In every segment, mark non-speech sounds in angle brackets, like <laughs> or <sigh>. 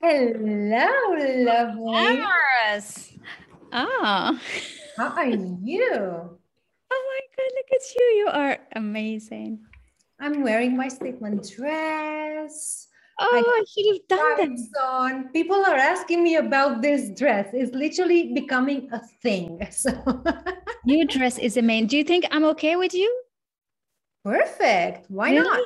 Hello, lovely. Glamorous. Oh. Ah. How are you? <laughs> Oh my God, look at you. You are amazing. I'm wearing my statement dress. Oh, I, should have done that. On. People are asking me about this dress. It's literally becoming a thing. <laughs> So your dress is amazing. Do you think I'm okay with you? Perfect. Why really? not?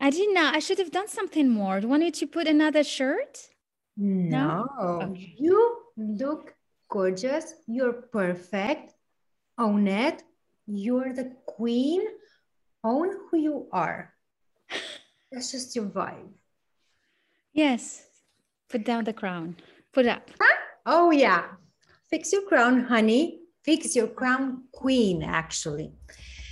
I didn't know. I should have done something more. Do you want me to put another shirt? No. Okay. You look gorgeous. You're perfect. Own it. You're the queen. Own who you are. That's just your vibe. Yes. Put down the crown. Put up. Huh? Oh, yeah. Fix your crown, honey. Fix your crown, queen, actually.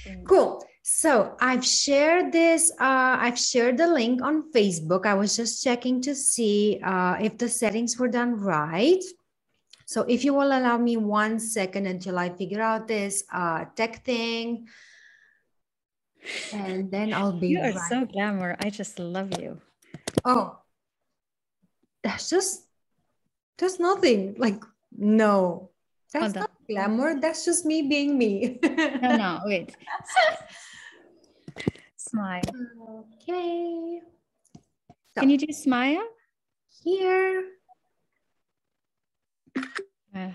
Mm. Cool. So I've shared this, uh, I've shared the link on Facebook. I was just checking to see uh, if the settings were done right. So if you will allow me one second until I figure out this uh, tech thing, and then I'll be You are right. so glamour. I just love you. Oh, that's just, that's nothing. Like, no, that's not glamour. That's just me being me. no, no, wait. <laughs> Smile. Okay. So, Can you do smile? Here. Uh. <laughs>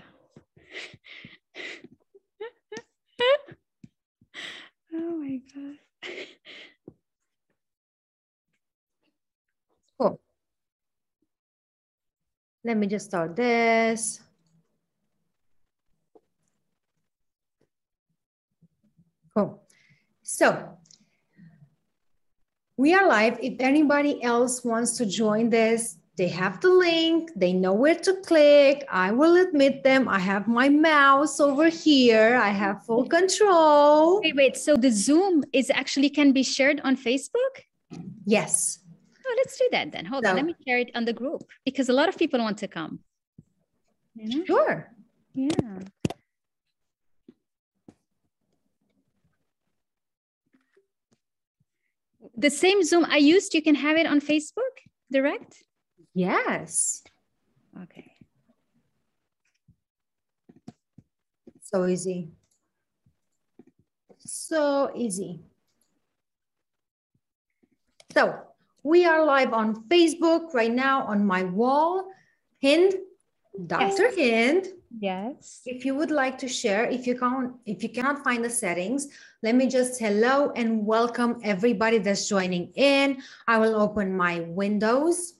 oh my God. Cool. Let me just start this. Cool. So we are live. If anybody else wants to join this, they have the link, they know where to click. I will admit them. I have my mouse over here. I have full control. Wait, wait. So the Zoom is actually can be shared on Facebook? Yes. Oh, let's do that then. Hold so, on. Let me share it on the group because a lot of people want to come. You know? Sure. Yeah. The same Zoom I used, you can have it on Facebook direct? Yes. Okay. So easy. So easy. So we are live on Facebook right now on my wall. Hynd, Dr. Yes. Hynd. Yes. If you would like to share, if you can't, if you cannot find the settings, let me just hello and welcome everybody that's joining in. I will open my windows,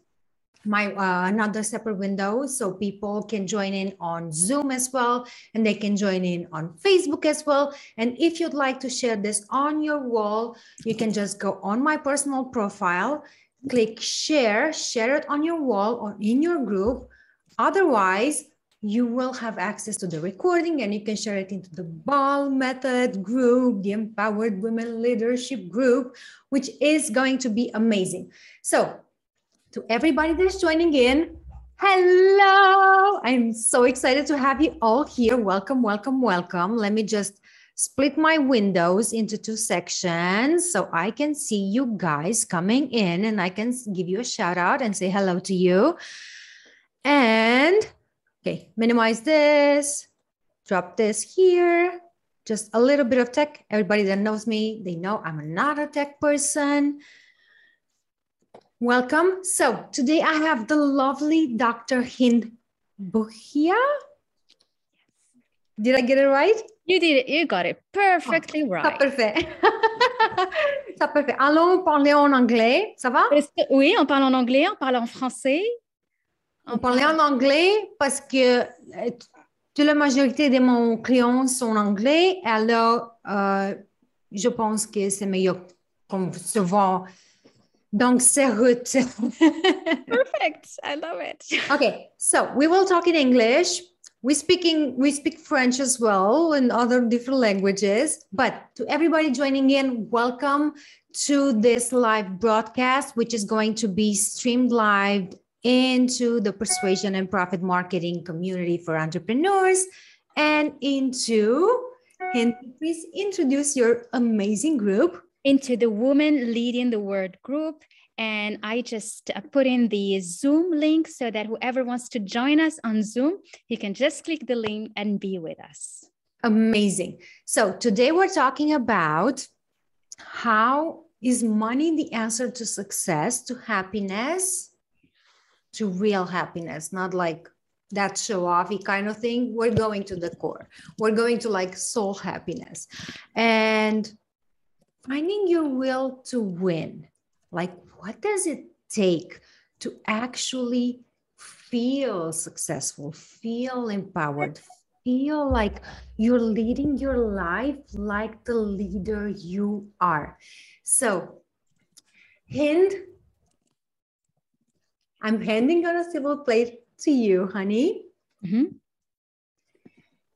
my uh, another separate window, so people can join in on Zoom as well, and they can join in on Facebook as well. And if you'd like to share this on your wall, you can just go on my personal profile, click share, share it on your wall or in your group. Otherwise, you will have access to the recording and you can share it into the ball method group the empowered women leadership group which is going to be amazing. So to everybody that's joining in hello! I'm so excited to have you all here. Welcome welcome welcome. Let me just split my windows into two sections so i can see you guys coming in and i can give you a shout out and say hello to you. And Okay, minimize this, drop this here. Just a little bit of tech. Everybody that knows me, they know I'm not a tech person. Welcome. So today I have the lovely Dr. Hynd Bhuiya. Did I get it right? You did it. You got it perfectly oh, right. Ça parfait. <laughs> ça parfait. Allons parler en anglais. Ça va? Oui, on parle en anglais, on parle en français. On parlait en anglais parce que euh, toute la majorité de mon clients sont anglais. Alors, euh, je pense que c'est meilleur qu'on se voit Donc, c'est route. <laughs> Perfect. I love it. Okay, so we will talk in English. We speaking we speak French as well and other different languages. But to everybody joining in, welcome to this live broadcast, which is going to be streamed live into the persuasion and profit marketing community for entrepreneurs and into can you please introduce your amazing group into the woman leading the word group And I just uh, put in the Zoom link so that whoever wants to join us on Zoom, you can just click the link and be with us. Amazing. So today we're talking about how is money the answer to success, to happiness, to real happiness, not like that show offy kind of thing. We're going to the core. We're going to like soul happiness and finding your will to win. Like, what does it take to actually feel successful, feel empowered, feel like you're leading your life like the leader you are? So, Hynd, I'm handing on a silver plate to you, honey. Mm-hmm.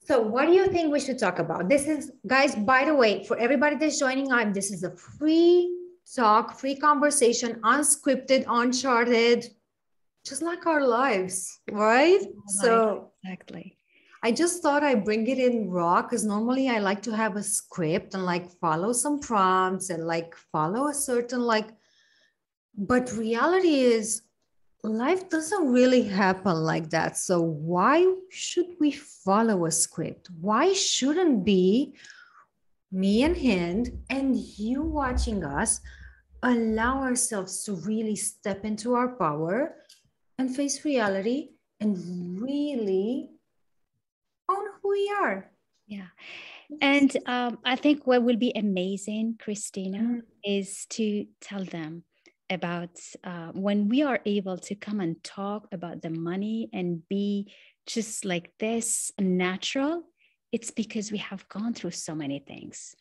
So, what do you think we should talk about? This is, guys, by the way, for everybody that's joining on, this is a free talk, free conversation, unscripted, uncharted, just like our lives, right? so, exactly. I just thought I'd bring it in raw because normally I like to have a script and like follow some prompts and like follow a certain like, but reality is life doesn't really happen like that. So why should we follow a script? Why shouldn't be me and Hynd and you watching us allow ourselves to really step into our power and face reality and really own who we are. Yeah. And um, I think what will be amazing, Cristina, mm-hmm. is to tell them about uh, when we are able to come and talk about the money and be just like this natural, it's because we have gone through so many things.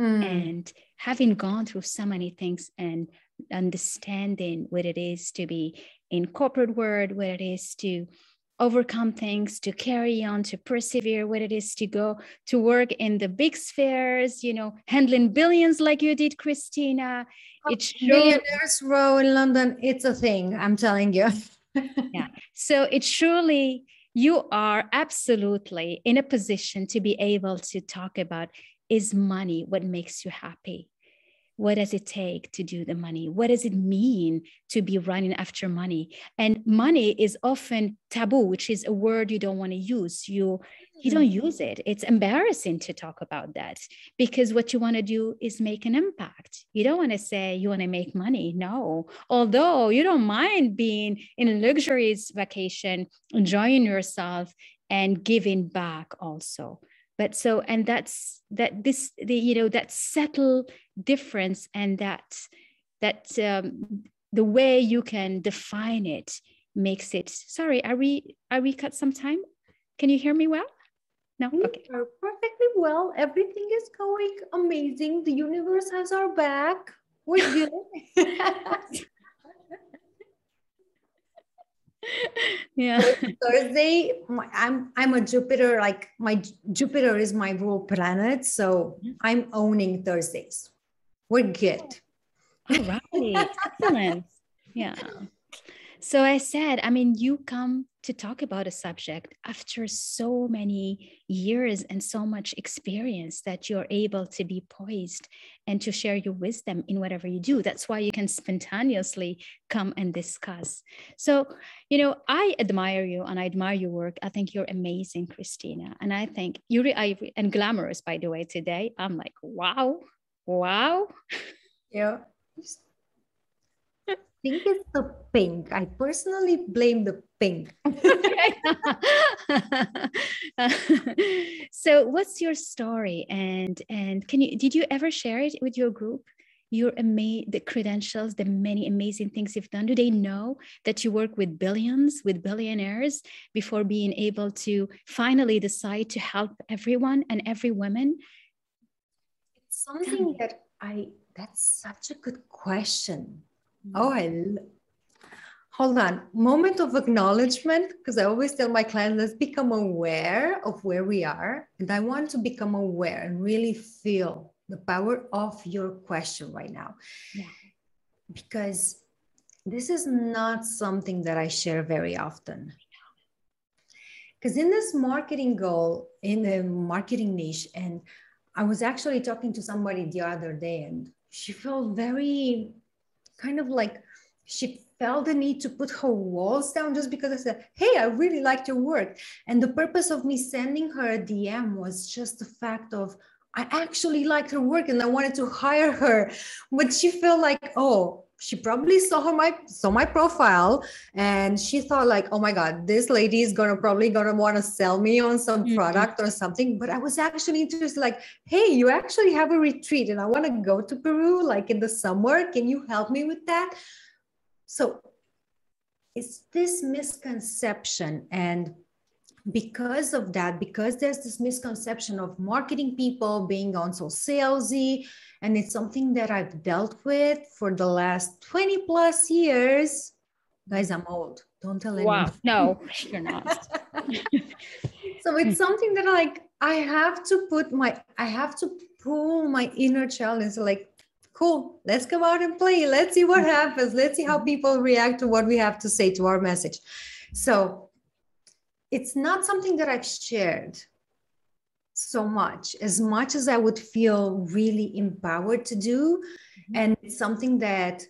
Mm. And having gone through so many things and understanding what it is to be in corporate world, what it is to overcome things, to carry on, to persevere, what it is to go to work in the big spheres, you know, handling billions like you did, Cristina. Oh, it's Millionaires Row in London. It's a thing, I'm telling you. <laughs> yeah. So it surely you are absolutely in a position to be able to talk about is money what makes you happy what does it take to do the money? What does it mean to be running after money? And money is often taboo which is a word you don't want to use. You you don't mm-hmm. use it. It's embarrassing to talk about that because what you want to do is make an impact. You don't want to say you want to make money. No. Although you don't mind being in a luxurious vacation enjoying yourself and giving back also but so and that's that this the you know that subtle difference and that that um, the way you can define it makes it sorry are we are we cut some time? Can you hear me well? No? Okay perfectly well. Everything is going amazing. The universe has our back. We're good <laughs> <laughs> <laughs> yeah. Thursday i'm i'm a jupiter like my jupiter is my rule planet so mm-hmm. i'm owning thursdays. We're good. All right. Excellent. <laughs> Yeah. So i said i mean you come to talk about a subject after so many years and so much experience that you're able to be poised and to share your wisdom in whatever you do. That's why you can spontaneously come and discuss. So, you know, I admire you and I admire your work. I think you're amazing, Cristina. And I think you're and glamorous, by the way, today. I'm like, wow, wow. Yeah think it's the pink. I personally blame the pink. <laughs> so what's your story and and can you did you ever share it with your group? Your ama- the credentials, the many amazing things you've done. Do they know that you work with billions, with billionaires before being able to finally decide to help everyone and every woman? It's something that I that's such a good question Oh, I hold on. Moment of acknowledgement, because I always tell my clients, let's become aware of where we are. And I want to become aware and really feel the power of your question right now. Yeah. Because this is not something that I share very often. Because in this marketing goal, in the marketing niche, and I was actually talking to somebody the other day, and she felt very kind of like she felt the need to put her walls down just because I said, Hey, I really liked your work. And the purpose of me sending her a DM was just the fact of, I actually liked her work and I wanted to hire her. But she felt like, oh, she probably saw her my saw my profile and she thought like oh my god this lady is gonna probably gonna want to sell me on some mm-hmm. product or something. But i was actually interested like hey you actually have a retreat and i want to go to peru like in the summer. Can you help me with that? So it's this misconception and because of that because there's this misconception of marketing people being on so salesy and it's something that I've dealt with for the last 20 plus years. Guys, I'm old. Don't tell anyone. Wow. No, <laughs> you're not. <laughs> so it's something that like I have to put my I have to pull my inner child and say like, cool, let's go out and play. Let's see what happens. Let's see how people react to what we have to say to our message. So it's not something that I've shared so much as much as i would feel really empowered to do mm-hmm. and it's something that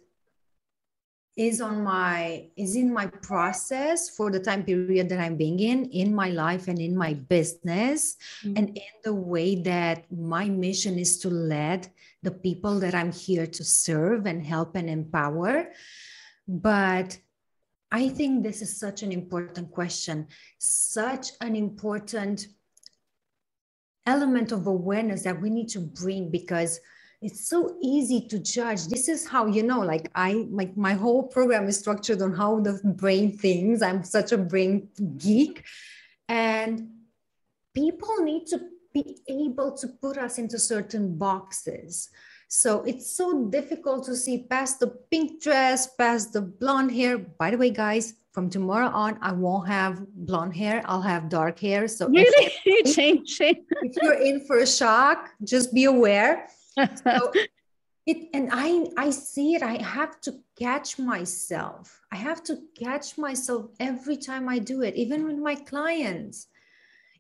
is on my is in my process for the time period that i'm being in in my life and in my business mm-hmm. and in the way that my mission is to lead the people that i'm here to serve and help and empower but i think this is such an important question such an important element of awareness that we need to bring because it's so easy to judge. This is how you know like i like my whole program is structured on how the brain thinks. I'm such a brain geek. And people need to be able to put us into certain boxes. So it's so difficult to see past the pink dress past the blonde hair. By the way guys from tomorrow on, I won't have blonde hair. I'll have dark hair. So really, you change <laughs> if you're in for a shock, just be aware. So <laughs> it, and I, I see it. I have to catch myself. I have to catch myself every time I do it, even with my clients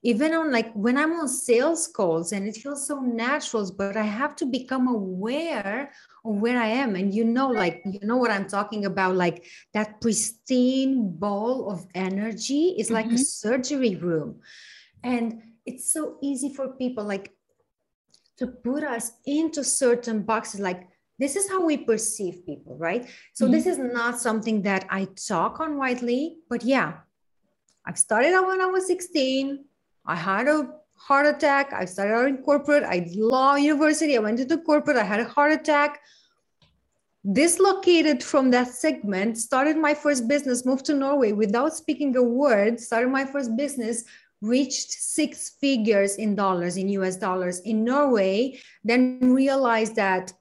even on like when i'm on sales calls and it feels so natural but i have to become aware where i am and you know like you know what i'm talking about like that pristine ball of energy is like mm-hmm. a surgery room and it's so easy for people like to put us into certain boxes like this is how we perceive people right so mm-hmm. this is not something that i talk on widely but yeah i've started out when i was 16 I had a heart attack. I started out in corporate. I law university. I went into corporate. I had a heart attack. Dislocated from that segment, started my first business, moved to Norway without speaking a word, started my first business, reached six figures in dollars, in US dollars in Norway, then realized that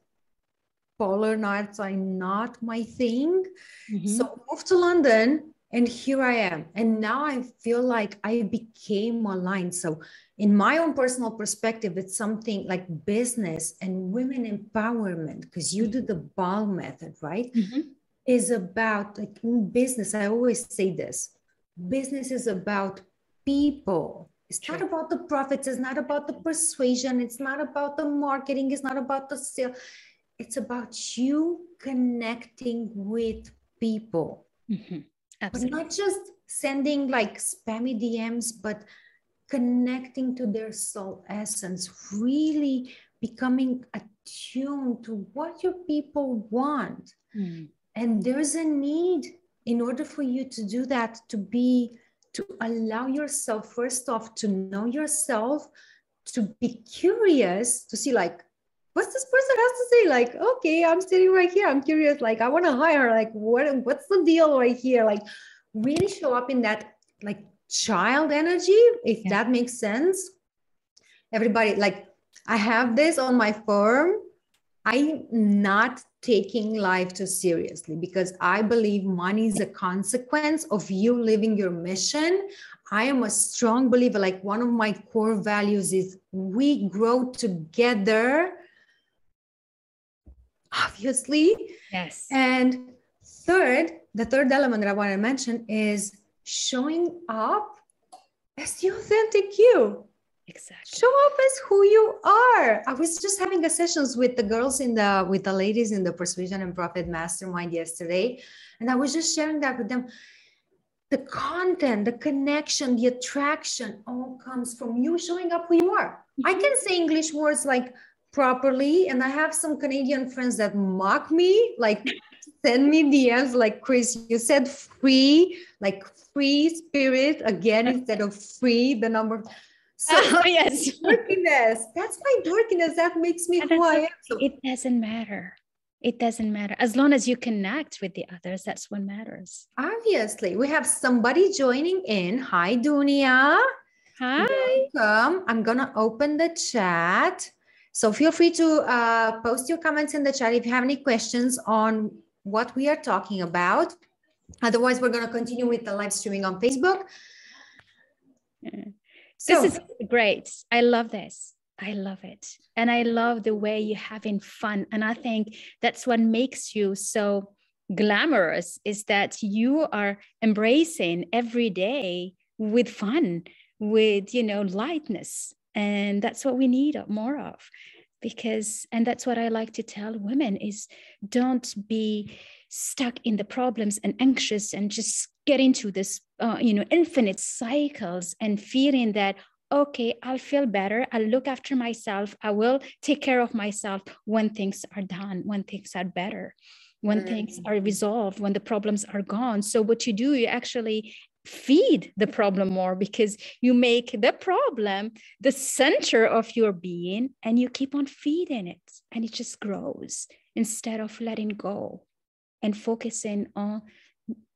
polar nights are not my thing. Mm-hmm. So moved to London, and here i am and now i feel like i became aligned so in my own personal perspective it's something like business and women empowerment because you do the ball method right mm-hmm. is about like in business i always say this business is about people it's not about the profits it's not about the persuasion it's not about the marketing it's not about the sale it's about you connecting with people mm-hmm. Absolutely. But not just sending like spammy DMs, but connecting to their soul essence, really becoming attuned to what your people want. Mm. And there's a need in order for you to do that, to be, to allow yourself, first off, to know yourself, to be curious, to see like, what's this person has to say? Like okay i'm sitting right here. I'm curious. Like i want to hire like what what's the deal right here? Like really show up in that like child energy if yeah. that makes sense everybody like i have this on my firm i'm not taking life too seriously because i believe money is a consequence of you living your mission i am a strong believer like one of my core values is we grow together obviously. Yes. And third, the third element that I want to mention is showing up as the authentic you. Exactly. Show up as who you are. I was just having a sessions with the girls in the with the ladies in the Persuasion and Profit Mastermind yesterday, and I was just sharing that with them. The content, the connection, the attraction all comes from you showing up who you are. Mm-hmm. I can say English words like properly, and I have some Canadian friends that mock me, like send me DMs like Chris, you said free, like free spirit again instead of free, the number. So <laughs> oh, yes. <laughs> dorkiness. That's my dorkiness. That makes me who I am. So, it doesn't matter. It doesn't matter. As long as you connect with the others, that's what matters. Obviously. We have somebody joining in. Hi, Dunia. Hi. Welcome. I'm gonna open the chat. So feel free to uh, post your comments in the chat if you have any questions on what we are talking about. Otherwise, we're going to continue with the live streaming on Facebook. So, this is great. I love this. I love it. And I love the way you're having fun. And I think that's what makes you so glamorous is that you are embracing every day with fun, with, you know, lightness. And that's what we need more of because and that's what i like to tell women is don't be stuck in the problems and anxious and just get into this uh, you know infinite cycles and feeling that okay i'll feel better. I'll look after myself. I will take care of myself when things are done when things are better when mm-hmm. things are resolved when the problems are gone. So what you do you actually feed the problem more because you make the problem the center of your being and you keep on feeding it and it just grows instead of letting go and focusing on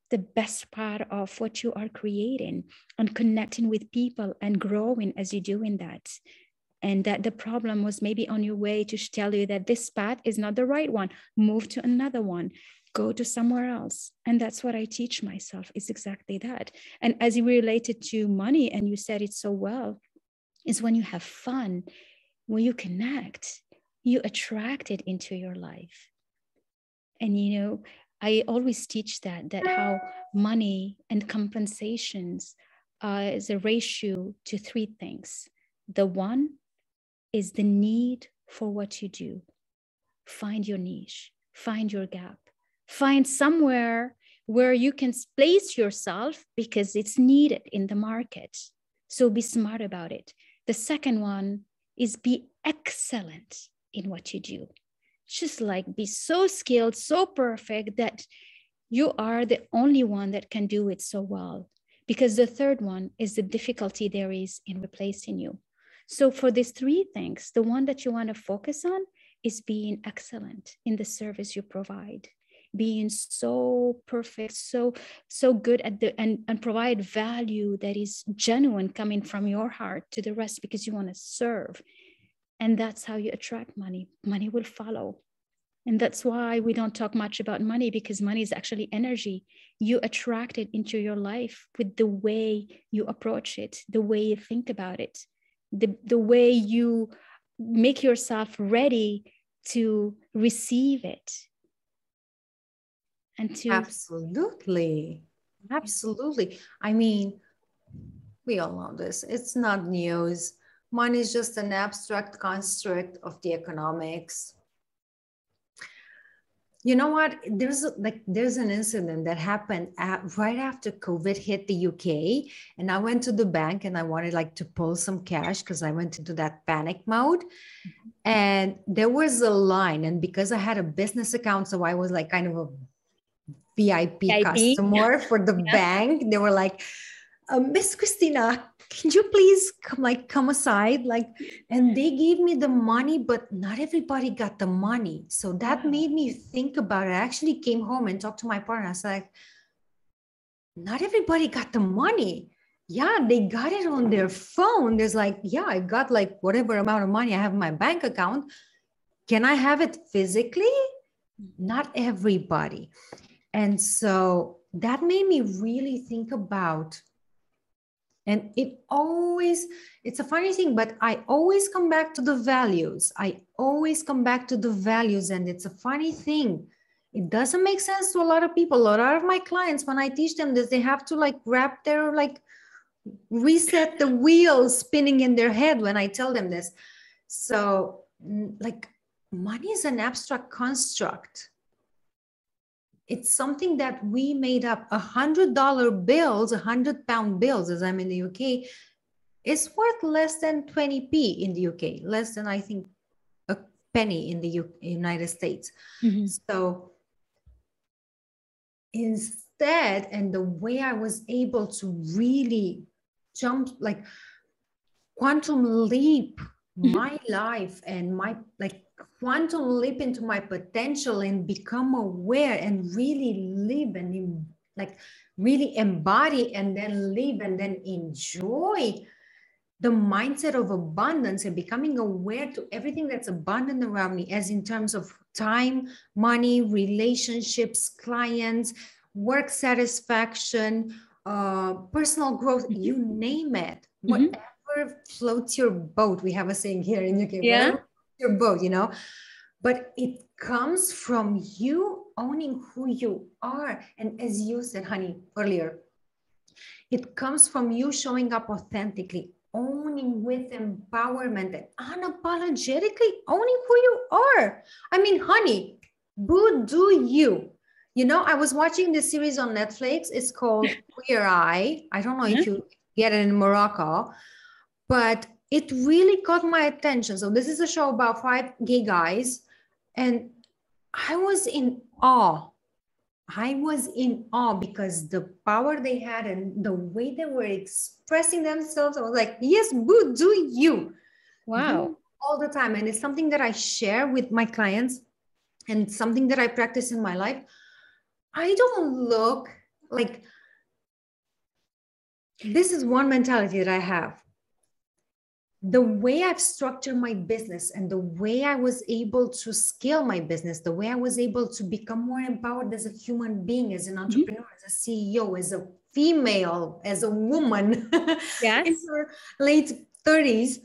the best part of what you are creating and connecting with people and growing as you're doing that. And that the problem was maybe on your way to tell you that this path is not the right one. Move to another one go to somewhere else. And that's what i teach myself is exactly that. And as you related to money and you said it so well is when you have fun when you connect you attract it into your life. And you know i always teach that that how money and compensations uh, is a ratio to three things. The one is the need for what you do. Find your niche find your gap find somewhere where you can place yourself because it's needed in the market. So be smart about it. The second one is be excellent in what you do. Just like be so skilled, so perfect that you are the only one that can do it so well. Because the third one is the difficulty there is in replacing you. So, for these three things, the one that you want to focus on is being excellent in the service you provide being so perfect so so good at the and and provide value that is genuine coming from your heart to the rest because you want to serve. And that's how you attract money. Money will follow. And that's why we don't talk much about money because money is actually energy. You attract it into your life with the way you approach it, the way you think about it, the, the way you make yourself ready to receive it and to absolutely. Absolutely. I mean we all know this. It's not news. Money is just an abstract construct of the economics. You know what? There's like there's an incident that happened at, right after covid hit the uk and i went to the bank and i wanted like to pull some cash because i went into that panic mode. Mm-hmm. and there was a line and because i had a business account so i was like kind of a VIP, VIP. customer for the yeah. bank. They were like, uh, Miss Cristina, can you please come like come aside? Like, and they gave me the money, but not everybody got the money. So that made me think about it. I actually came home and talked to my partner. I was like, not everybody got the money. Yeah, they got it on their phone. There's like, yeah, I got like whatever amount of money I have in my bank account. Can I have it physically? Not everybody. And so that made me really think about and it always it's a funny thing but i always come back to the values i always come back to the values and it's a funny thing it doesn't make sense to a lot of people a lot of my clients when i teach them this they have to like wrap their like reset the wheels spinning in their head when I tell them this. So, like, money is an abstract construct. It's something that we made up. A hundred dollar bills, a hundred pound bills, as I'm in the UK, is worth less than 20p in the UK, less than I think a penny in the U- United States. Mm-hmm. So instead, and the way I was able to really jump like quantum leap. My life and my like quantum leap into my potential and become aware and really live and like really embody and then live and then enjoy the mindset of abundance and becoming aware to everything that's abundant around me as in terms of time money relationships clients work satisfaction uh, personal growth, mm-hmm. you name it, mm-hmm. whatever floats your boat. We have a saying here in UK, yeah. your boat, you know, but it comes from you owning who you are. And as you said, honey, earlier, it comes from you showing up authentically, owning with empowerment and unapologetically owning who you are. I mean, honey, boo do you. You know, I was watching this series on Netflix. It's called <laughs> Queer Eye. I don't know if mm-hmm. you get it in Morocco, but it really caught my attention. So this is a show about five gay guys, and I was in awe. I was in awe because the power they had and the way they were expressing themselves. I was like, yes, boo, do you. Wow. Do all the time. And it's something that I share with my clients and something that I practice in my life. I don't look like this is one mentality that I have. The way I've structured my business and the way I was able to scale my business, the way I was able to become more empowered as a human being, as an mm-hmm. entrepreneur, mm-hmm. as a CEO, as a female, as a woman <laughs> yes. in her late 30s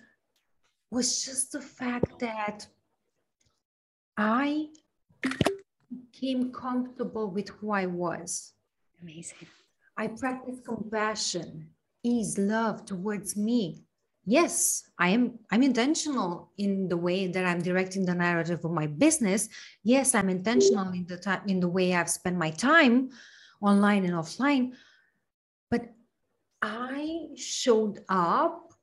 was just the fact that I became comfortable with who I was. Amazing. I practice compassion, ease, love towards me. Yes, I am I'm intentional in the way that I'm directing the narrative of my business. Yes, I'm intentional in the time in the way I've spent my time online and offline. But I showed up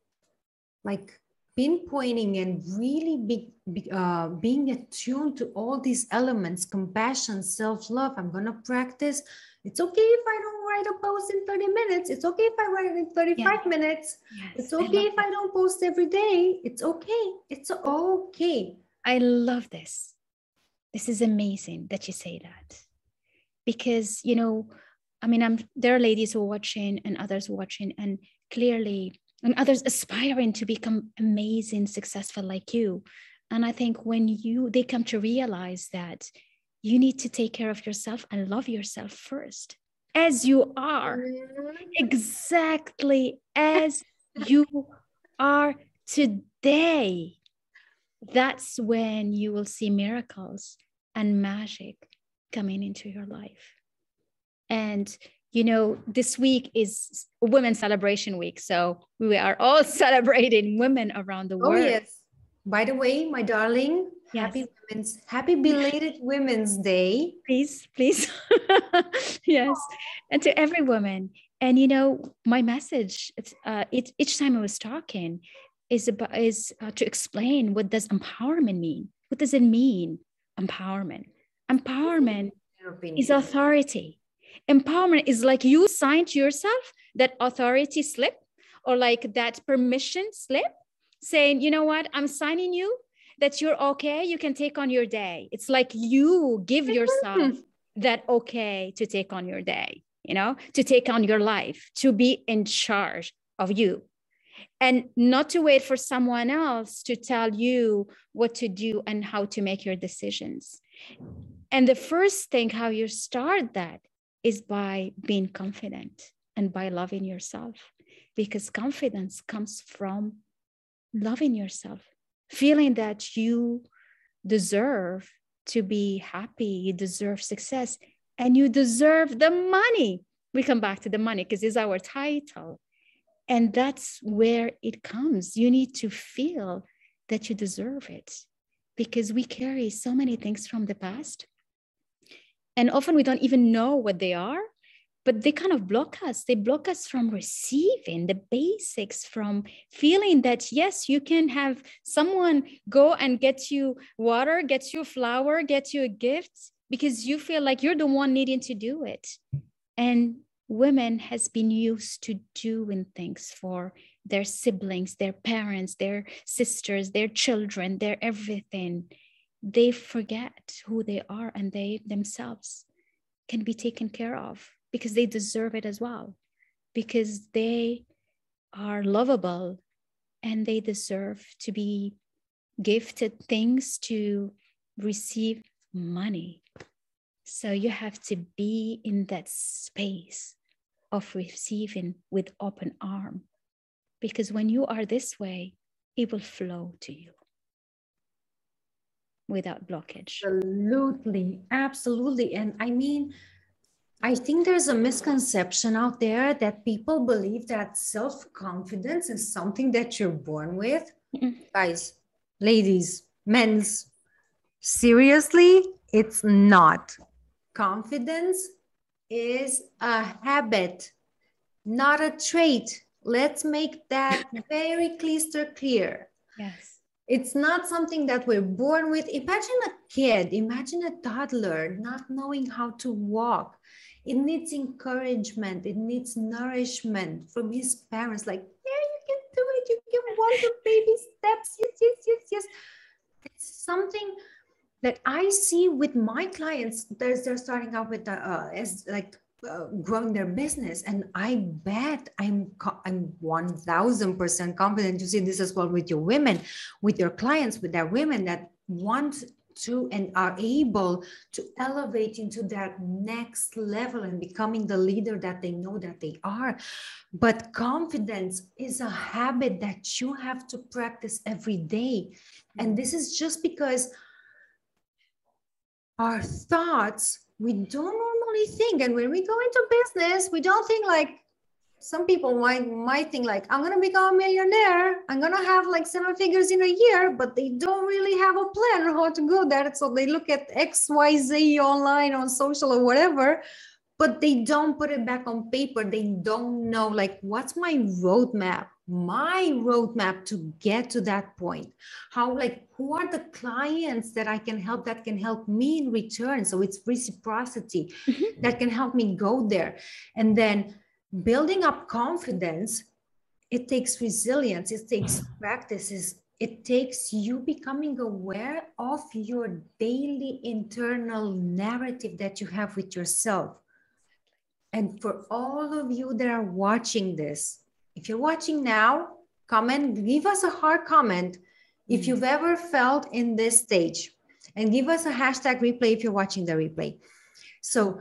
like pinpointing and really be, be, uh, being attuned to all these elements compassion self-love i'm going to practice it's okay if i don't write a post in 30 minutes. It's okay if i write it in 35 yeah. minutes. Yes, it's okay I if that. i don't post every day. It's okay. It's okay. I love this. This is amazing that you say that. Because you know i mean i'm there are ladies who are watching and others watching and clearly and others aspiring to become amazing successful like you. And i think when you they come to realize that you need to take care of yourself and love yourself first as you are mm-hmm. exactly as <laughs> you are today that's when you will see miracles and magic coming into your life and you know, this week is Women's Celebration Week. So we are all <laughs> celebrating women around the oh, world. Oh, yes. By the way, my darling, yes. happy women's happy belated Women's Day. Please, please. <laughs> yes. And to every woman. And you know, my message uh, it, each time I was talking is about is uh, to explain what does empowerment mean? What does it mean? Empowerment. Empowerment is authority Empowerment is like you sign to yourself that authority slip or like that permission slip saying, you know what, I'm signing you that you're okay, you can take on your day. It's like you give yourself mm-hmm. that okay to take on your day, you know, to take on your life, to be in charge of you. And not to wait for someone else to tell you what to do and how to make your decisions. And the first thing, how you start that is by being confident and by loving yourself because confidence comes from loving yourself feeling that you deserve to be happy you deserve success and you deserve the money we come back to the money because it's our title And that's where it comes. You need to feel that you deserve it because we carry so many things from the past. And often we don't even know what they are, but they kind of block us. They block us from receiving the basics, from feeling that, yes, you can have someone go and get you water, get you a flower, get you a gift because you feel like you're the one needing to do it. And women has been used to doing things for their siblings, their parents, their sisters, their children, their everything. They forget who they are and they themselves can be taken care of because they deserve it as well, because they are lovable and they deserve to be gifted things to receive money. So you have to be in that space of receiving with open arm. Because when you are this way, it will flow to you without blockage. Absolutely. Absolutely. And I mean, I think there's a misconception out there that people believe that self confidence is something that you're born with. Mm-hmm. Guys, ladies, men's, seriously, it's not. Confidence is a habit, not a trait. Let's make that <laughs> very crystal clear. Yes. It's not something that we're born with. Imagine a kid, imagine a toddler not knowing how to walk. It needs encouragement, it needs nourishment from his parents. Like, yeah, you can do it, you can walk the baby steps. Yes, yes, yes, yes. It's something that I see with my clients, they're, they're starting out with the, uh, as like uh, growing their business, and I bet I'm I'm one thousand percent confident to see this as well with your women, with your clients, with their women that want to and are able to elevate into that next level and becoming the leader that they know that they are. But confidence is a habit that you have to practice every day. And this is just because our thoughts, we don't think. And when we go into business, we don't think like some people might might think like I'm gonna become a millionaire. I'm gonna have like seven figures in a year, but they don't really have a plan on how to go there. So they look at XYZ online on social or whatever, but they don't put it back on paper. They don't know like what's my roadmap my roadmap to get to that point? How like who are the clients that i can help that can help me in return? So it's reciprocity mm-hmm. that can help me go there. And then building up confidence it takes resilience it takes practices it takes you becoming aware of your daily internal narrative that you have with yourself and for all of you that are watching this if you're watching now, comment, give us a hard comment if mm. you've ever felt in this stage and give us a hashtag replay if you're watching the replay. So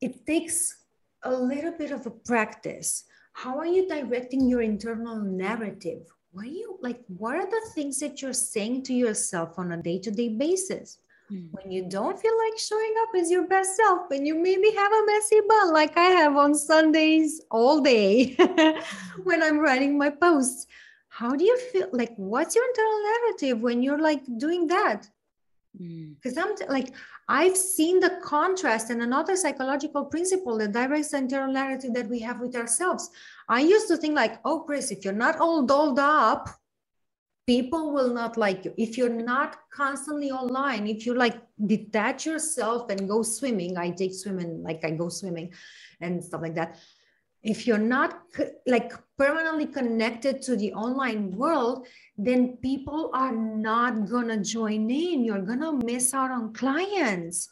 it takes a little bit of a practice. How are you directing your internal narrative? What are you like? What are the things that you're saying to yourself on a day to day basis? Hmm. When you don't feel like showing up as your best self when you maybe have a messy bun like I have on Sundays all day <laughs> when I'm writing my posts. How do you feel? Like, what's your internal narrative when you're like doing that? Because hmm. I'm t- like, I've seen the contrast and another psychological principle that directs the internal narrative that we have with ourselves. I used to think like, oh, Chris, if you're not all dolled up, people will not like you. If you're not constantly online if you like detach yourself and go swimming i take swimming like i go swimming and stuff like that. If you're not like permanently connected to the online world then people are not gonna join in. You're gonna miss out on clients.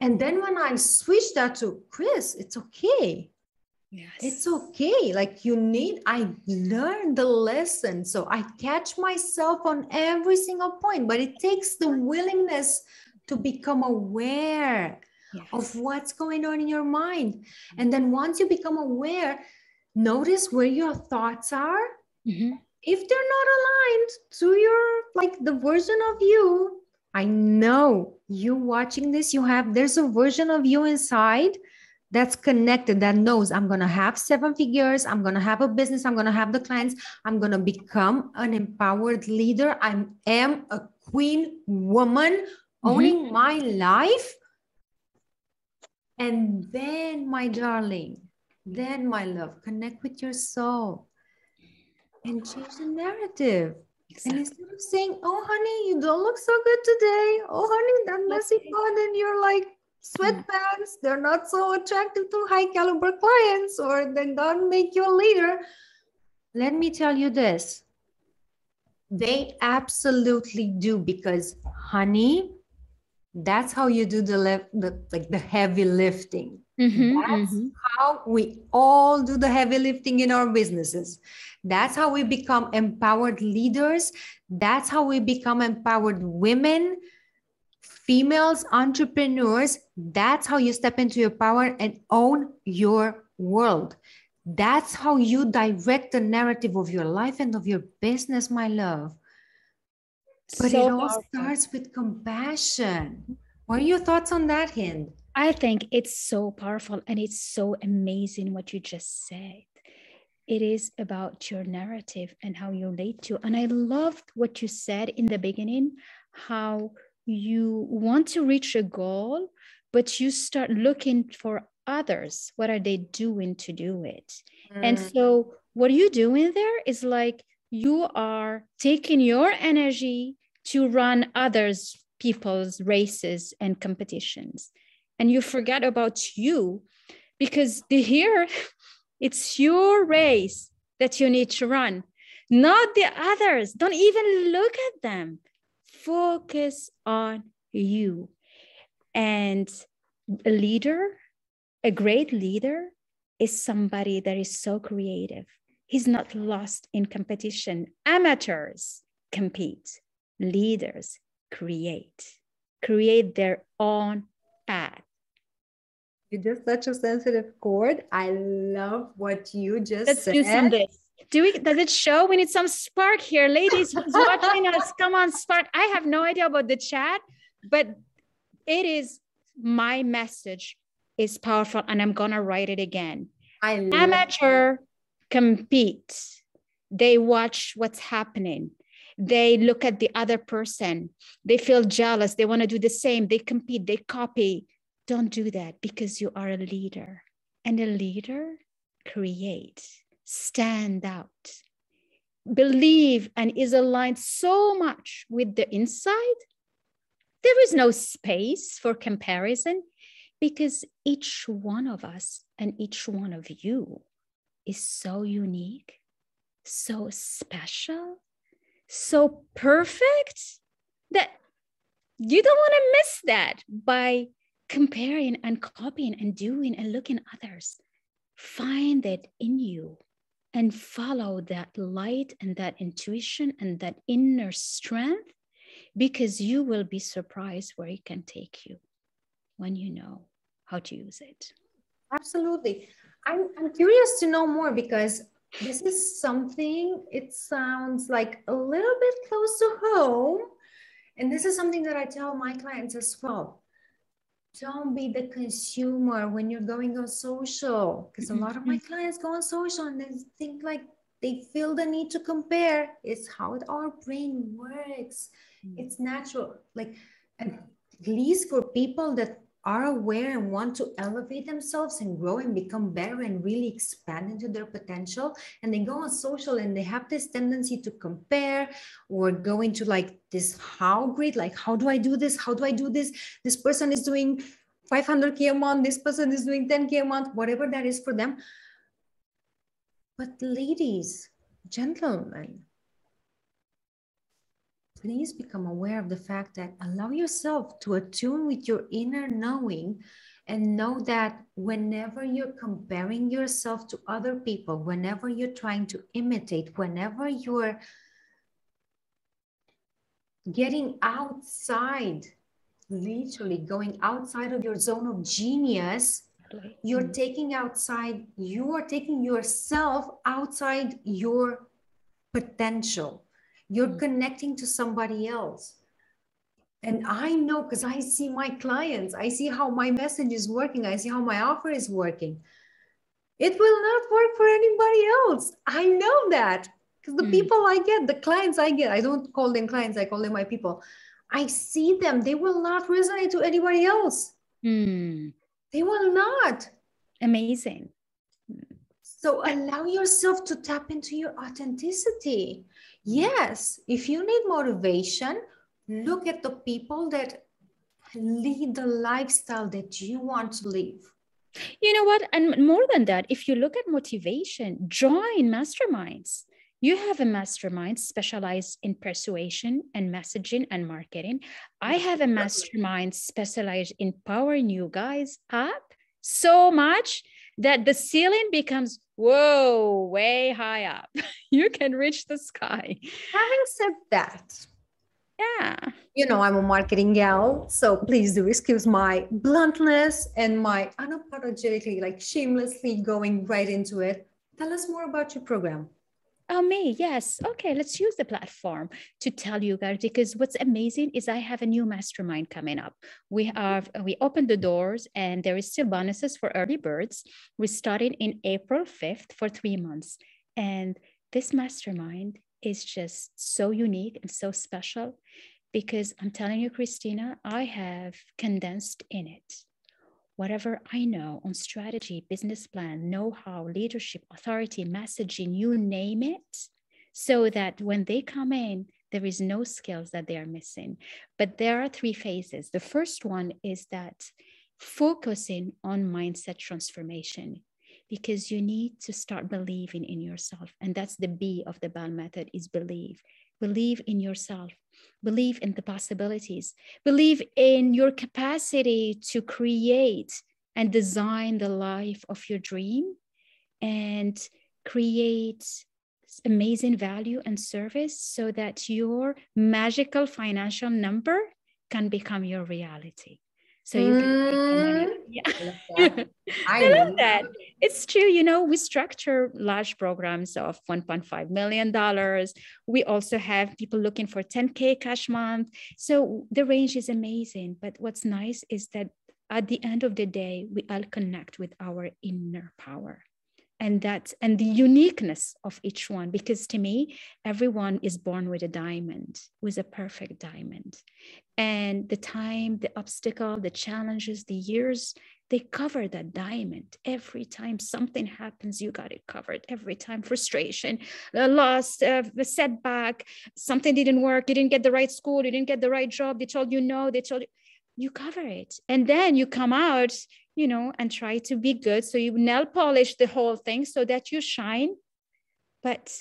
And then when i switch that to chris it's okay Yes. It's okay. Like you need, I learned the lesson. So I catch myself on every single point, but it takes the willingness to become aware yes. of what's going on in your mind. And then once you become aware, notice where your thoughts are. Mm-hmm. If they're not aligned to your, like the version of you, I know you watching this, you have, there's a version of you inside that's connected, that knows I'm going to have seven figures, I'm going to have a business, I'm going to have the clients, I'm going to become an empowered leader. I am a queen woman mm-hmm. owning my life. And then, my darling, then, my love, connect with your soul and change the narrative. Exactly. And instead of saying, Oh, honey, you don't look so good today. Oh, honey, that messy bun, and you're like, sweatpants, they're not so attractive to high caliber clients, or they don't make you a leader. Let me tell you this they absolutely do because, honey, that's how you do the, left, the like the heavy lifting. Mm-hmm, that's mm-hmm. how we all do the heavy lifting in our businesses. That's how we become empowered leaders. That's how we become empowered women, females, entrepreneurs. That's how you step into your power and own your world. That's how you direct the narrative of your life and of your business, my love. But so it all powerful. starts with compassion. What are your thoughts on that, Hynd? I think it's so powerful and it's so amazing what you just said. It is about your narrative and how you relate to. And I loved what you said in the beginning, how you want to reach a goal, but you start looking for others. What are they doing to do it? Mm. And so, what you're you doing there is like you are taking your energy to run others people's races and competitions and you forget about you because the here <laughs> it's your race that you need to run not the others don't even look at them focus on you and a leader a great leader is somebody that is so creative he's not lost in competition amateurs compete leaders create, create their own path. You just such a sensitive chord. I love what you just Let's said. do some this. Do we does it show? We need some spark here, ladies who's <laughs> watching us. Come on, spark. I have no idea about the chat, but it is my message is powerful, and I'm gonna write it again. I amateur compete. They watch what's happening they look at the other person they feel jealous they want to do the same they compete they copy don't do that because you are a leader and a leader create stand out. Believe and is aligned so much with the inside. There is no space for comparison because each one of us and each one of you is so unique so special so perfect that you don't want to miss that by comparing and copying and doing and looking others. Find that in you and follow that light and that intuition and that inner strength because you will be surprised where it can take you when you know how to use it. Absolutely. I'm, I'm curious to know more because this is something, it sounds like a little bit close to home. And this is something that I tell my clients as well. Don't be the consumer when you're going on social. Because a lot of my clients go on social and they think like they feel the need to compare. It's how our brain works. Mm. It's natural. Like at least for people that are aware and want to elevate themselves and grow and become better and really expand into their potential. And they go on social and they have this tendency to compare or go into like this how great like how do i do this? How do i do this? This person is doing 500k a month. This person is doing 10k a month whatever that is for them. But ladies gentlemen please become aware of the fact that allow yourself to attune with your inner knowing and know that whenever you're comparing yourself to other people, whenever you're trying to imitate, whenever you're getting outside, literally going outside of your zone of genius, you're mm-hmm. taking outside, you are taking yourself outside your potential you're mm. connecting to somebody else and I know because I see my clients, I see how my message is working, I see how my offer is working. It will not work for anybody else. I know that because the mm. people I get, the clients I get, I don't call them clients, I call them my people. I see them, they will not resonate to anybody else. Mm. They will not. Amazing. So allow yourself to tap into your authenticity. Yes, if you need motivation, look at the people that lead the lifestyle that you want to live. You know what? And more than that, if you look at motivation, join masterminds. You have a mastermind specialized in persuasion and messaging and marketing. I have a mastermind specialized in powering you guys up so much that the ceiling becomes whoa way high up. <laughs> You can reach the sky. Having said that yeah. you know i'm a marketing gal so please do excuse my bluntness and my unapologetically like shamelessly going right into it. Tell us more about your program Oh, me, yes. Okay, let's use the platform to tell you guys because what's amazing is I have a new mastermind coming up. We mm-hmm. have uh, we opened the doors and there is still bonuses for early birds. We started in April 5th for three months. And this mastermind is just so unique and so special because I'm telling you, Cristina, I have condensed in it whatever I know on strategy, business plan, know how, leadership, authority, messaging, you name it, so that when they come in, there is no skills that they are missing. But there are three phases. The first one is that focusing on mindset transformation because you need to start believing in yourself and that's the b of the bell method is believe believe in yourself. Believe in the possibilities. Believe in your capacity to create and design the life of your dream and create amazing value and service so that your magical financial number can become your reality so you can mm. yeah I, love <laughs> that. It's true you know we structure large programs of 1.5 million dollars. We also have people looking for 10k cash month. So the range is amazing but what's nice is that at the end of the day we all connect with our inner power and that and the uniqueness of each one because to me everyone is born with a diamond with a perfect diamond. And the time the obstacle the challenges the years they cover that diamond. Every time something happens you got it covered. Every time frustration the loss uh, a setback something didn't work you didn't get the right school you didn't get the right job they told you no they told you you cover it. And then you come out you know, and try to be good. So you nail polish the whole thing so that you shine, but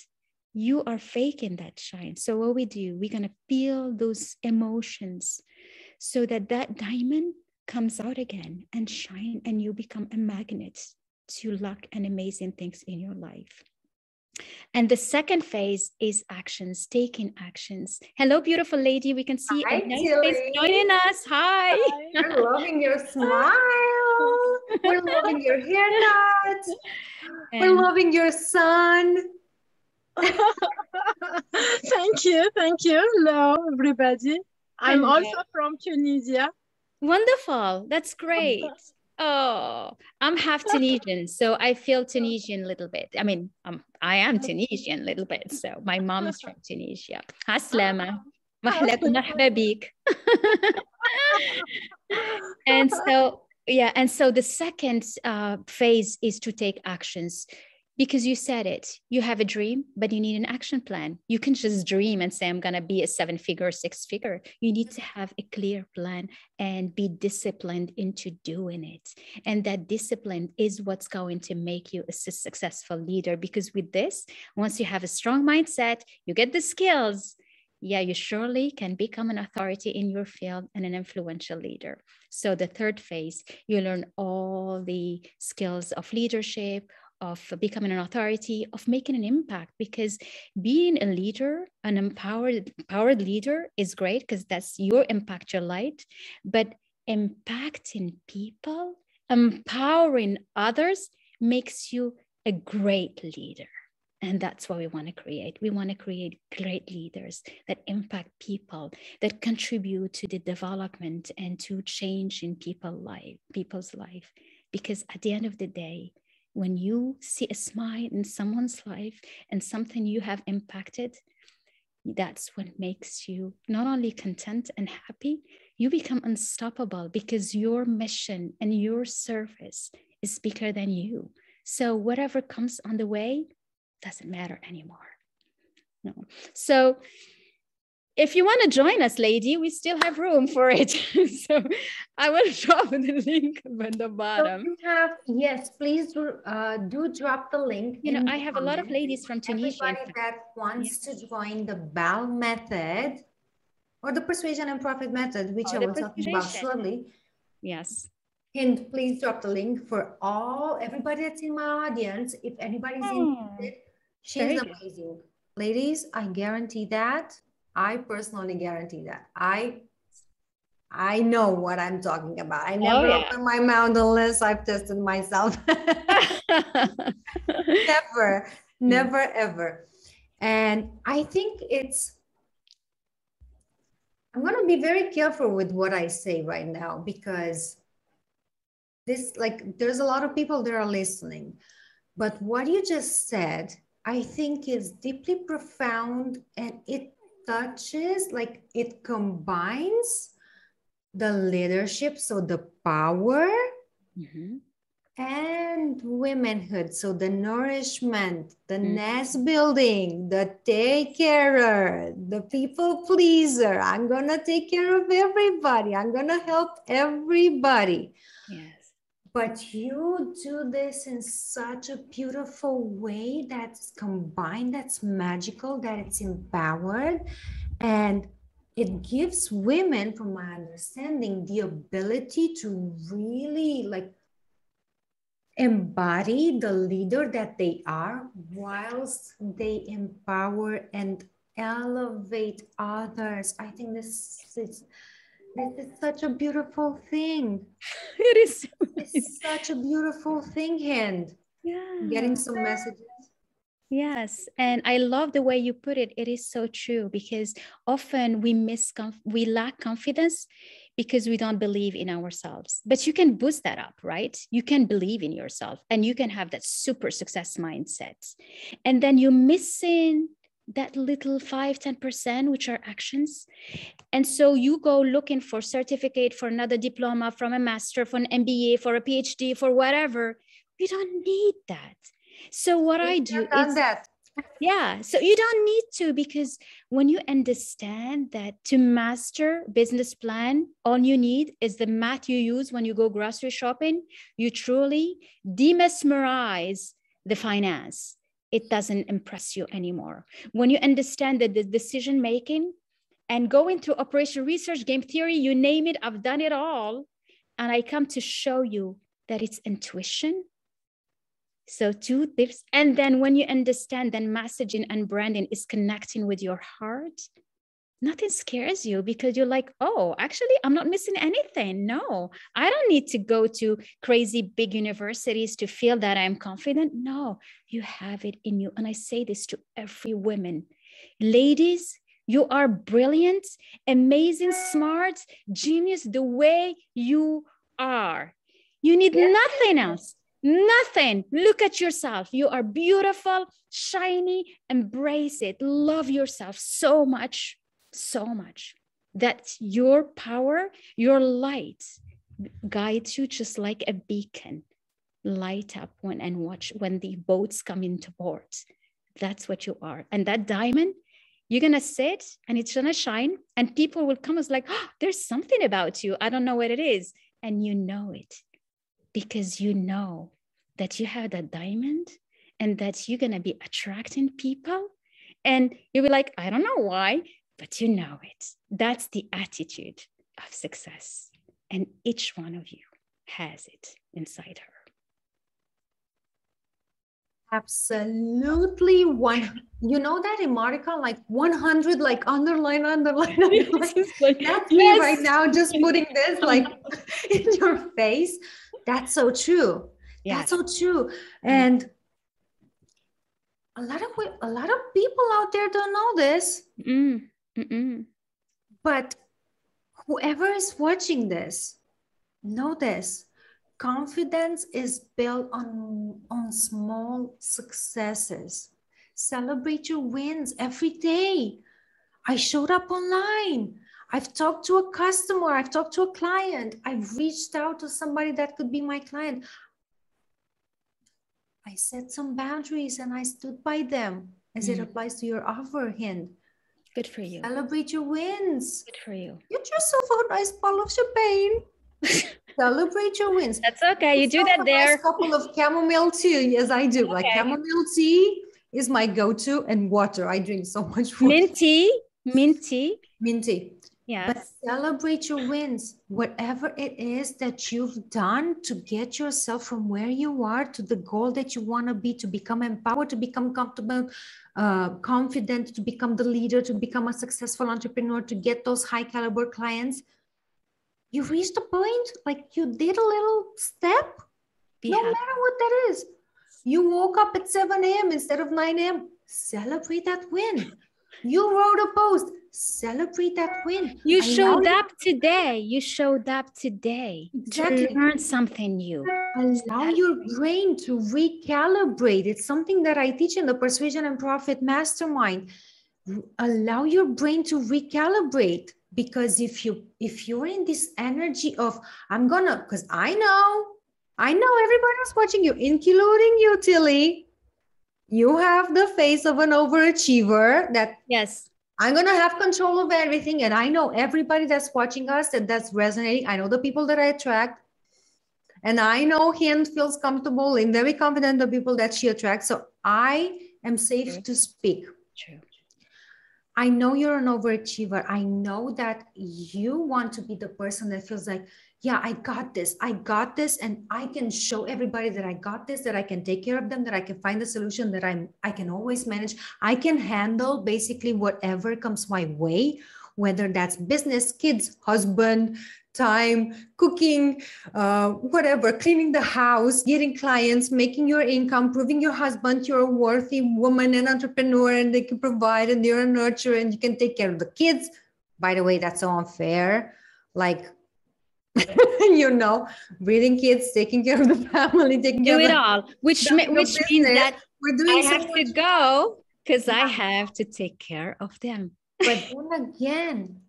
you are faking that shine. So what we do, we're gonna feel those emotions so that that diamond comes out again and shine and you become a magnet to luck and amazing things in your life. And the second phase is actions, taking actions. Hello, beautiful lady. We can see Hi, a nice face joining us. Hi. Hi. We're loving your <laughs> smile. We're <laughs> loving your haircut. And We're loving your son. <laughs> thank you. Thank you. Hello, everybody. I'm Hello. also from Tunisia. Wonderful. That's great. Oh, I'm half Tunisian, so I feel Tunisian a little bit. I mean, um, I am Tunisian a little bit. So my mom is from Tunisia. Aslama. <laughs> and so yeah and so the second uh, phase is to take actions. Because you said it you have a dream but you need an action plan. You can just dream and say i'm going to be a seven figure six figure you need to have a clear plan and be disciplined into doing it. And that discipline is what's going to make you a successful leader. Because with this once you have a strong mindset you get the skills yeah, you surely can become an authority in your field and an influential leader. So, the third phase, you learn all the skills of leadership, of becoming an authority, of making an impact. Because being a leader, an empowered, empowered leader, is great because that's your impact, your light. But impacting people, empowering others makes you a great leader. And that's what we want to create. We want to create great leaders that impact people, that contribute to the development and to change in people life, people's life. Because at the end of the day, when you see a smile in someone's life and something you have impacted, that's what makes you not only content and happy, you become unstoppable because your mission and your service is bigger than you. So whatever comes on the way, doesn't matter anymore. No. So if you want to join us, lady, we still have room for it. <laughs> so I will <laughs> drop the link at the bottom. So have, yes, please do, uh, do drop the link. You know, I have a lot of ladies from Tunisia. Everybody that wants yes. to join the BAL method or the persuasion and profit method, which or I will talk about shortly. Yes. And please drop the link for all everybody that's in my audience. If anybody's oh. interested, She's Very amazing. Good. Ladies, I guarantee that. I personally guarantee that. I I know what I'm talking about. I never oh, yeah. open my mouth unless I've tested myself. <laughs> <laughs> never, hmm. never, ever. And I think it's, I'm going to be very careful with what I say right now because this, like, there's a lot of people that are listening. But what you just said I think is deeply profound and it touches, like it combines the leadership, so the power mm-hmm. and womanhood. So the nourishment, the mm-hmm. nest building, the take carer, the people pleaser. I'm to take care of everybody. I'm to help everybody. Yes but you do this in such a beautiful way that's combined that's magical that it's empowered and it gives women from my understanding the ability to really like embody the leader that they are whilst they empower and elevate others. I think this is this is such a beautiful thing. <laughs> It is. It's such a beautiful thing, Hynd. Yeah. Getting some messages. Yes, and I love the way you put it. It is so true because often we miss we lack confidence because we don't believe in ourselves. But you can boost that up, right? You can believe in yourself and you can have that super success mindset. And then you're missing that little 5 10% which are actions. And so you go looking for certificate for another diploma from a master for an mba for a phd for whatever. You don't need that. So what i do is that. Yeah so you don't need to because when you understand that to master business plan all you need is the math you use when you go grocery shopping you truly demesmerize the finance it doesn't impress you anymore. When you understand that the decision making and going through operation research, game theory, you name it, I've done it all. And I come to show you that it's intuition. So two tips. And then when you understand that messaging and branding is connecting with your heart, nothing scares you because you're like, oh, actually, I'm not missing anything. No, I don't need to go to crazy big universities to feel that I'm confident. No, you have it in you. And I say this to every woman. Ladies, you are brilliant, amazing, smart, genius the way you are. You need nothing else. Nothing. Look at yourself. You are beautiful, shiny. Embrace it. Love yourself so much so much that your power, your light guides you just like a beacon. Light up when and watch when the boats come into port. That's what you are. And that diamond, you're gonna sit and it's gonna shine, and people will come as like, oh, there's something about you. I don't know what it is. And you know it because you know that you have that diamond and that you're gonna be attracting people. And you'll be like, I don't know why, but you know it. That's the attitude of success. And each one of you has it inside her. Absolutely one. You know that emoticon, like 100, like underline, underline, <laughs> underline. like, That's yes. me right now, just putting this like <laughs> in your face. That's so true. Yes. That's so true. And a lot of a lot of people out there don't know this. Mm. Mm-mm. But whoever is watching this, know this. Confidence is built on, on small successes. Celebrate your wins every day. I showed up online. I've talked to a customer. I've talked to a client. I've reached out to somebody that could be my client. I set some boundaries and I stood by them as mm. it applies to your offer Hynd. Good for you. Celebrate your wins. Good for you. Get yourself a nice bottle of champagne. <laughs> Celebrate your wins. That's okay. You do that there. A nice couple of chamomile tea. Yes, I do. Okay. Like chamomile tea is my go-to, and water. I drink so much water. Minty, minty, minty. Yeah. But celebrate your wins, whatever it is that you've done to get yourself from where you are to the goal that you want to be, to become empowered, to become comfortable, uh, confident, to become the leader, to become a successful entrepreneur, to get those high caliber clients. You reached a point, like you did a little step, Be no matter what that is. You woke up at 7 a.m. instead of 9 a.m. Celebrate that win. You wrote a post celebrate that win. You showed up today. You showed up today exactly. to learn something new. Allow your brain to recalibrate. It's something that I teach in the Persuasion and Profit Mastermind. Allow your brain to recalibrate because if you if you're in this energy of I'm gonna because I know I know everybody's watching you, including you, Tilly. You have the face of an overachiever that yes I'm going to have control of everything. And I know everybody that's watching us that that's resonating. I know the people that I attract. And I know Hynd feels comfortable and very confident the people that she attracts. So I am safe True. to speak. True. I know you're an overachiever. I know that you want to be the person that feels like, yeah, I got this. I got this. And I can show everybody that I got this, that I can take care of them, that I can find the solution, that I'm I can always manage. I can handle basically whatever comes my way, whether that's business, kids, husband, time, cooking, uh, whatever, cleaning the house, getting clients, making your income, proving your husband you're a worthy woman and entrepreneur and they can provide and you're a nurturer and you can take care of the kids. By the way, that's so unfair. Like <laughs> you know, breeding kids, taking care of the <laughs> family, taking do care it all, which which business. means that We're doing I have much. to go because yeah. I have to take care of them. <laughs> But then again,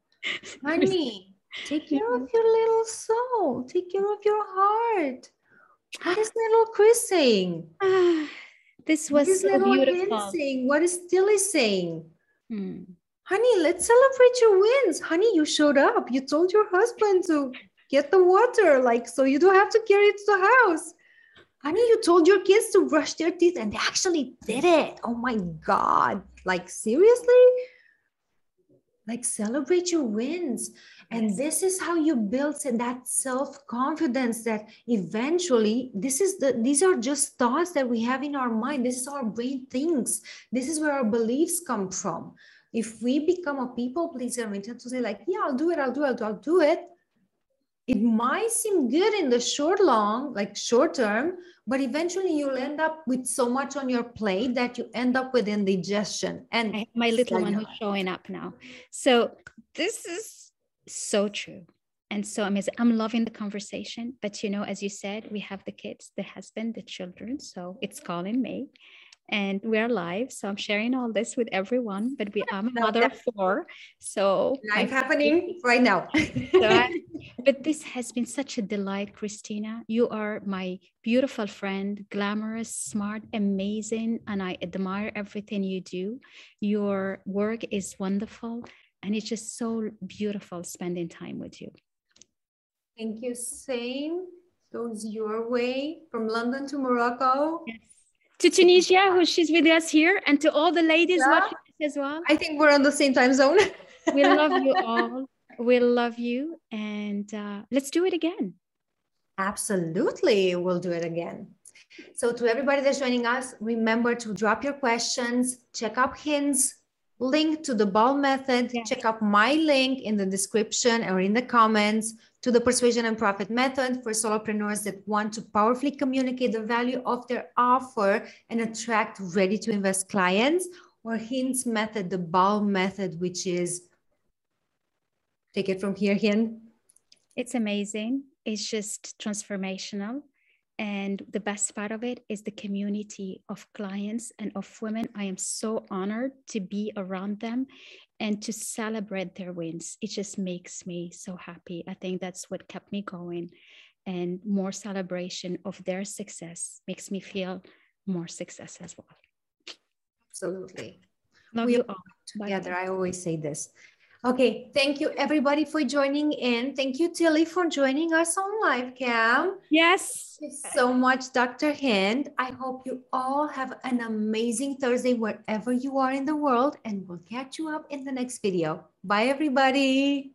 honey, take care of your little soul. Take care of your heart. What is little Chris saying? <sighs> this was so beautiful. Saying? What is Tilly saying? Hmm. Honey, let's celebrate your wins. Honey, you showed up. You told your husband to get the water like so you don't have to carry it to the house. Honey you told your kids to brush their teeth and they actually did it. Oh my god. Like seriously? Like celebrate your wins. And this is how you build that self-confidence that eventually this is the these are just thoughts that we have in our mind. This is our brain thinks. This is where our beliefs come from. If we become a people pleaser we tend to say like yeah i'll do it i'll do it i'll do it it might seem good in the short long like short term but eventually you'll end up with so much on your plate that you end up with indigestion and my little one who's showing up now. So this is so true and so amazing. I'm loving the conversation but you know as you said we have the kids the husband the children so it's calling me and we're live. So I'm sharing all this with everyone, but we I'm a mother of four. So live happening right now. <laughs> so I, but this has been such a delight, Cristina. You are my beautiful friend, glamorous, smart, amazing, and I admire everything you do. Your work is wonderful, and it's just so beautiful spending time with you. Thank you. Same goes your way from London to Morocco. Yes to Tunisia, who she's with us here, and to all the ladies yeah. watching as well. I think we're on the same time zone. we love you <laughs> all. We love you, and uh, let's do it again. Absolutely, we'll do it again. So, to everybody that's joining us, remember to drop your questions, check out Hynd's link to the ball method, yes. check out my link in the description or in the comments to the persuasion and profit method for solopreneurs that want to powerfully communicate the value of their offer and attract ready to invest clients, or Hynd's method, the BAL method, which is take it from here, Hin. It's amazing. It's just transformational. And the best part of it is the community of clients and of women. I am so honored to be around them and to celebrate their wins. It just makes me so happy. I think that's what kept me going. And more celebration of their success makes me feel more success as well. Absolutely. Love we you all. Together, I always say this. Okay, thank you everybody for joining in. Thank you, Tilly, for joining us on live cam. Yes. so much, Dr. Hynd. I hope you all have an amazing Thursday wherever you are in the world, and we'll catch you up in the next video. Bye, everybody.